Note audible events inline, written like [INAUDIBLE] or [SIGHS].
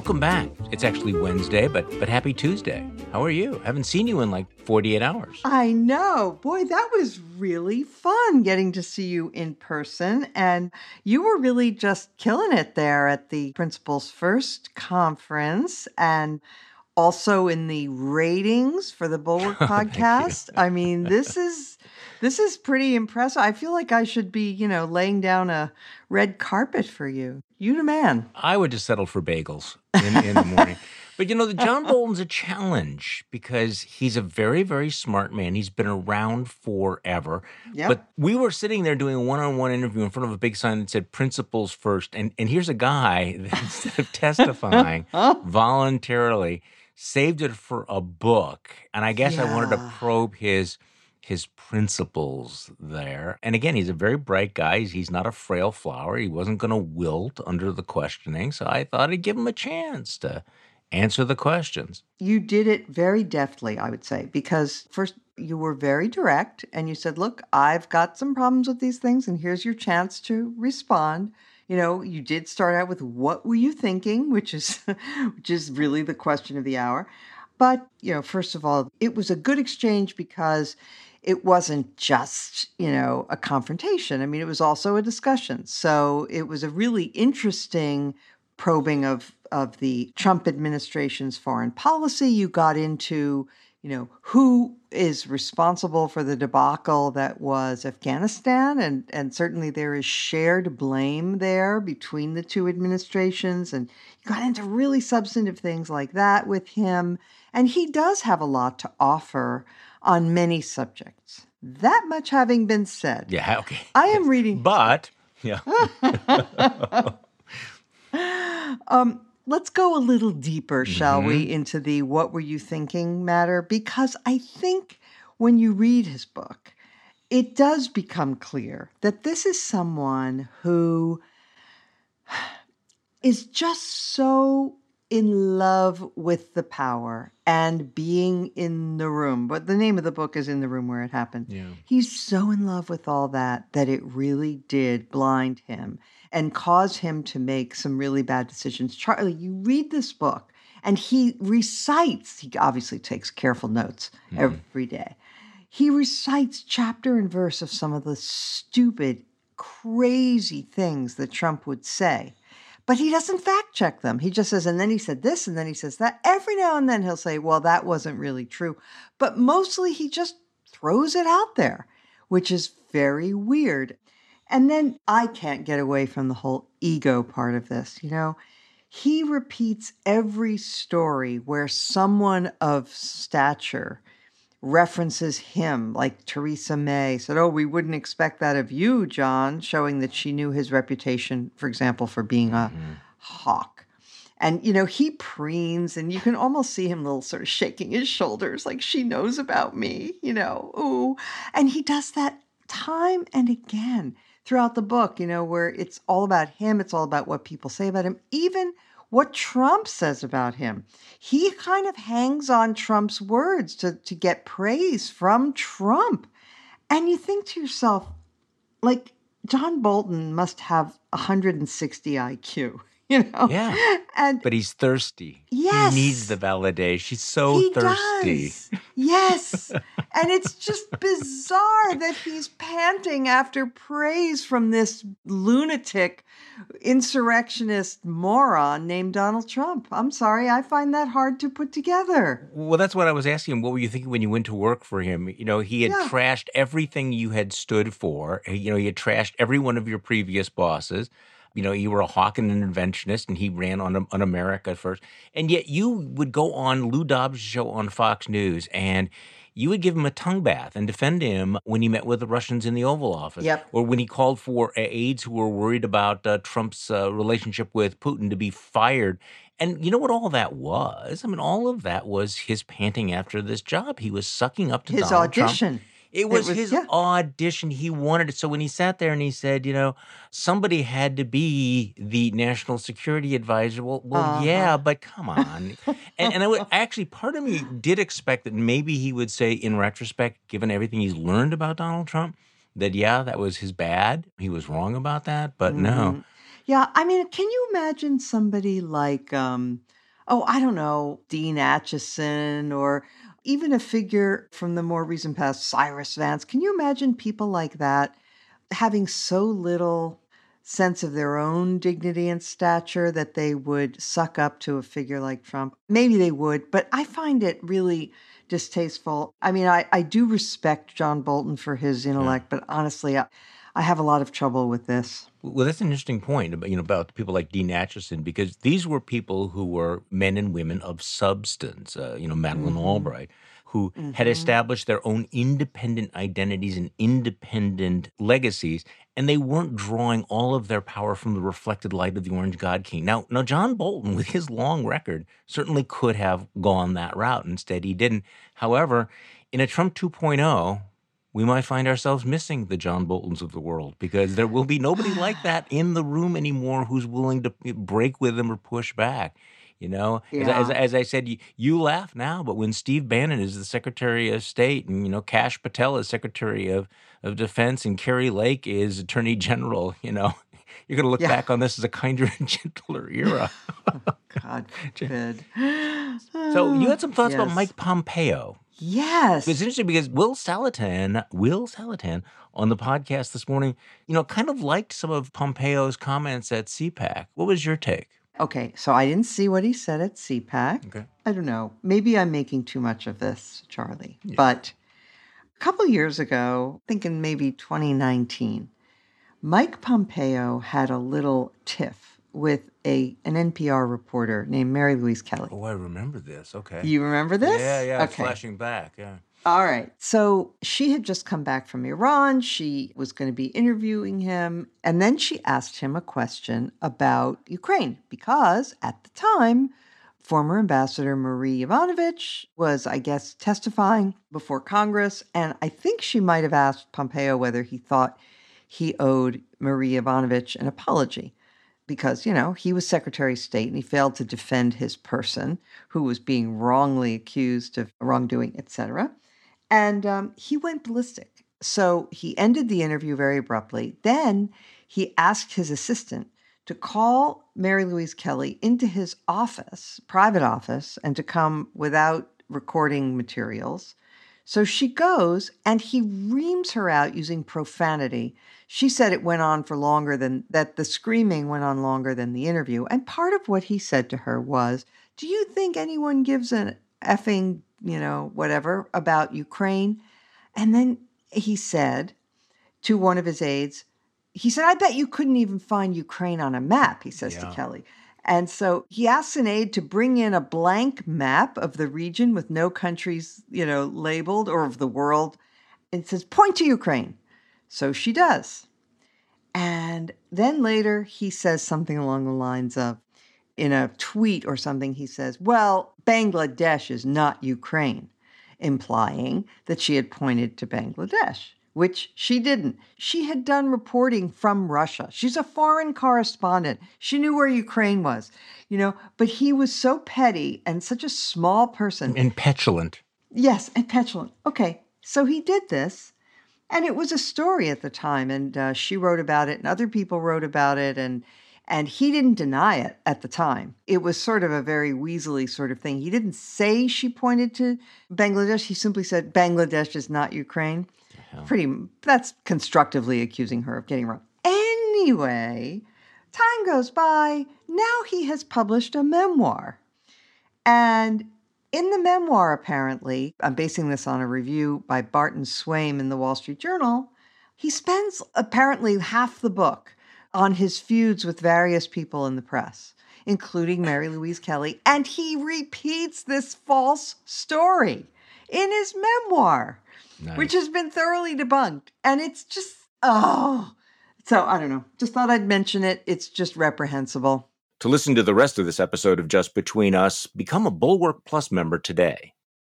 welcome back. It's actually Wednesday, but but happy Tuesday. How are you? Haven't seen you in like 48 hours. I know. Boy, that was really fun getting to see you in person. And you were really just killing it there at the Principles First conference and also in the ratings for the [LAUGHS] Bulwark oh, podcast. I mean, this is this is pretty impressive. I feel like I should be, you know, laying down a red carpet for you. You the man. I would just settle for bagels in, in the morning. [LAUGHS] But you know, the John Bolton's a challenge because he's a very, very smart man. He's been around forever. Yep. But we were sitting there doing a one-on-one interview in front of a big sign that said principles First. and and here's a guy [LAUGHS] that instead of testifying [LAUGHS] voluntarily saved it for a book. And I guess I wanted to probe his his principles there. And again, he's a very bright guy. He's, not a frail flower. He wasn't going to wilt under the questioning. So I thought I'd give him a chance to answer the questions. You did it very deftly, I would say, because first you were very direct and you said, Look, I've got some problems with these things, and here's your chance to respond. You know, you did start out with what were you thinking, which is [LAUGHS] which is really the question of the hour. But, you know, first of all, it was a good exchange because it wasn't just, you know, a confrontation. I mean, it was also a discussion. So it was a really interesting probing of of the Trump administration's foreign policy. You got into, you know, who is responsible for the debacle that was Afghanistan, and and certainly there is shared blame there between the two administrations, and you got into really substantive things like that with him, and he does have a lot to offer on many subjects. That much having been said, Yeah, [LAUGHS] okay. I am reading. But, yeah. [LAUGHS] Um, let's go a little deeper, shall we, Mm-hmm. into the what were you thinking matter? Because I think when you read his book, it does become clear that this is someone who is just so in love with the power and being in the room. But the name of the book is In the Room Where It Happened. Yeah. He's so in love with all that that it really did blind him and cause him to make some really bad decisions. Charlie, you read this book and he recites, he obviously takes careful notes mm-hmm. every day. He recites chapter and verse of some of the stupid, crazy things that Trump would say. But he doesn't fact check them. He just says, and then he said this, and then he says that. Every now and then he'll say, well, that wasn't really true. But mostly he just throws it out there, which is very weird. And then I can't get away from the whole ego part of this. You know, he repeats every story where someone of stature references him, like Theresa May said, Oh, we wouldn't expect that of you, John, showing that she knew his reputation, for example, for being a mm-hmm. hawk. And, you know, he preens and you can almost see him little sort of shaking his shoulders like she knows about me, you know, ooh. And he does that time and again throughout the book, you know, where it's all about him, it's all about what people say about him, even what Trump says about him. He kind of hangs on Trump's words to, to get praise from Trump. And you think to yourself, like, John Bolton must have 160 IQ, [LAUGHS] you know? Yeah. And But he's thirsty. Yes. He needs the validation. He's so he thirsty. does. Yes. [LAUGHS] and it's just bizarre that he's panting after praise from this lunatic insurrectionist moron named Donald Trump. I'm sorry, I find that hard to put together. Well, that's what I was asking him. What were you thinking when you went to work for him? You know, he had Yeah. trashed everything you had stood for. You know, he had trashed every one of your previous bosses. You know, you were a hawk and an inventionist, and he ran on on America first. And yet, you would go on Lou Dobbs' show on Fox News, and you would give him a tongue bath and defend him when he met with the Russians in the Oval Office, Yep. or when he called for aides who were worried about uh, Trump's uh, relationship with Putin to be fired. And you know what all that was? I mean, all of that was his panting after this job. He was sucking up to His Donald Trump. It was, was- his yeah. audition. He wanted it. So when he sat there and he said, you know, somebody had to be the national security advisor. Well, well Uh-huh. yeah, but come on. and, and I would actually, part of me did expect that maybe he would say, in retrospect, given everything he's learned about Donald Trump, that yeah, that was his bad. He was wrong about that. But no. Mhm. Yeah, I mean, can you imagine somebody like, um, oh, I don't know, Dean Acheson or even a figure from the more recent past, Cyrus Vance? Can you imagine people like that having so little sense of their own dignity and stature that they would suck up to a figure like Trump? Maybe they would, but I find it really distasteful. I mean, I, I do respect John Bolton for his intellect, yeah. but honestly, I, I have a lot of trouble with this. Well, that's an interesting point about you know about people like Dean Acheson because these were people who were men and women of substance. Uh, you know, Madeleine mm-hmm. Albright, who mm-hmm. had established their own independent identities and independent legacies, and they weren't drawing all of their power from the reflected light of the Orange God King. Now, now John Bolton, [LAUGHS] with his long record, certainly could have gone that route. Instead, he didn't. However, in a Trump 2.0, we might find ourselves missing the John Boltons of the world because there will be nobody like [SIGHS] that in the room anymore who's willing to break with them or push back. You know, yeah. as, as, as, I said, you, you, laugh now, but when Steve Bannon is the Secretary of State and, you know, Kash Patel is Secretary of, of Defense and Kari Lake is Attorney General, [LAUGHS] you know, you're going to look yeah. back on this as a kinder and gentler era. [LAUGHS] Oh, God [LAUGHS] forbid. so you had some thoughts yes. about Mike Pompeo. Yes. It's interesting because Will Saletan, Will Saletan on the podcast this morning, you know, kind of liked some of Pompeo's comments at CPAC. What was your take? Okay, so I didn't see what he said at CPAC. Okay. I don't know. Maybe I'm making too much of this, Charlie. Yeah. But a couple years ago, thinking maybe 2019, Mike Pompeo had a little tiff with a an NPR reporter named Mary Louise Kelly. Oh, I remember this. Okay. You remember this? Yeah, yeah. Okay. Flashing back. Yeah. All right. So she had just come back from Iran. She was going to be interviewing him. And then she asked him a question about Ukraine because at the time, former Ambassador Marie Yovanovitch was, I guess, testifying before Congress. And I think she might have asked Pompeo whether he thought he owed Marie Yovanovitch an apology because, you know, he was Secretary of State and he failed to defend his person who was being wrongly accused of wrongdoing, etc. And um, he went ballistic. So he ended the interview very abruptly. Then he asked his assistant to call Mary Louise Kelly into his office, private office, and to come without recording materials. So she goes and he reams her out using profanity she said it went on for longer than that the screaming went on longer than the interview. And part of what he said to her was, Do you think anyone gives an effing, you know, whatever about Ukraine? And then he said to one of his aides, he said, I bet you couldn't even find Ukraine on a map, he says yeah. to Kelly. And so he asks an aide to bring in a blank map of the region with no countries, you know, labeled or of the world and says, point to Ukraine. So she does. And then later he says something along the lines of, in a tweet or something, he says, Well, Bangladesh is not Ukraine, implying that she had pointed to Bangladesh, which she didn't. She had done reporting from Russia. She's a foreign correspondent. She knew where Ukraine was, you know, but he was so petty and such a small person. And petulant. Yes, and petulant. Okay, so he did this. And it was a story at the time, and uh, she wrote about it, and other people wrote about it, and and he didn't deny it at the time. It was sort of a very weaselly sort of thing. He didn't say she pointed to Bangladesh. He simply said Bangladesh is not Ukraine. Pretty. That's constructively accusing her of getting wrong. Anyway, time goes by. Now he has published a memoir, and in the memoir, apparently, I'm basing this on a review by Barton Swaim in the Wall Street Journal, he spends apparently half the book on his feuds with various people in the press, including Mary Louise Kelly, and he repeats this false story in his memoir, nice. which has been thoroughly debunked. And it's just, oh. So I don't know. Just thought I'd mention it. It's just reprehensible. To listen to the rest of this episode of Just Between Us, become a Bulwark Plus member today.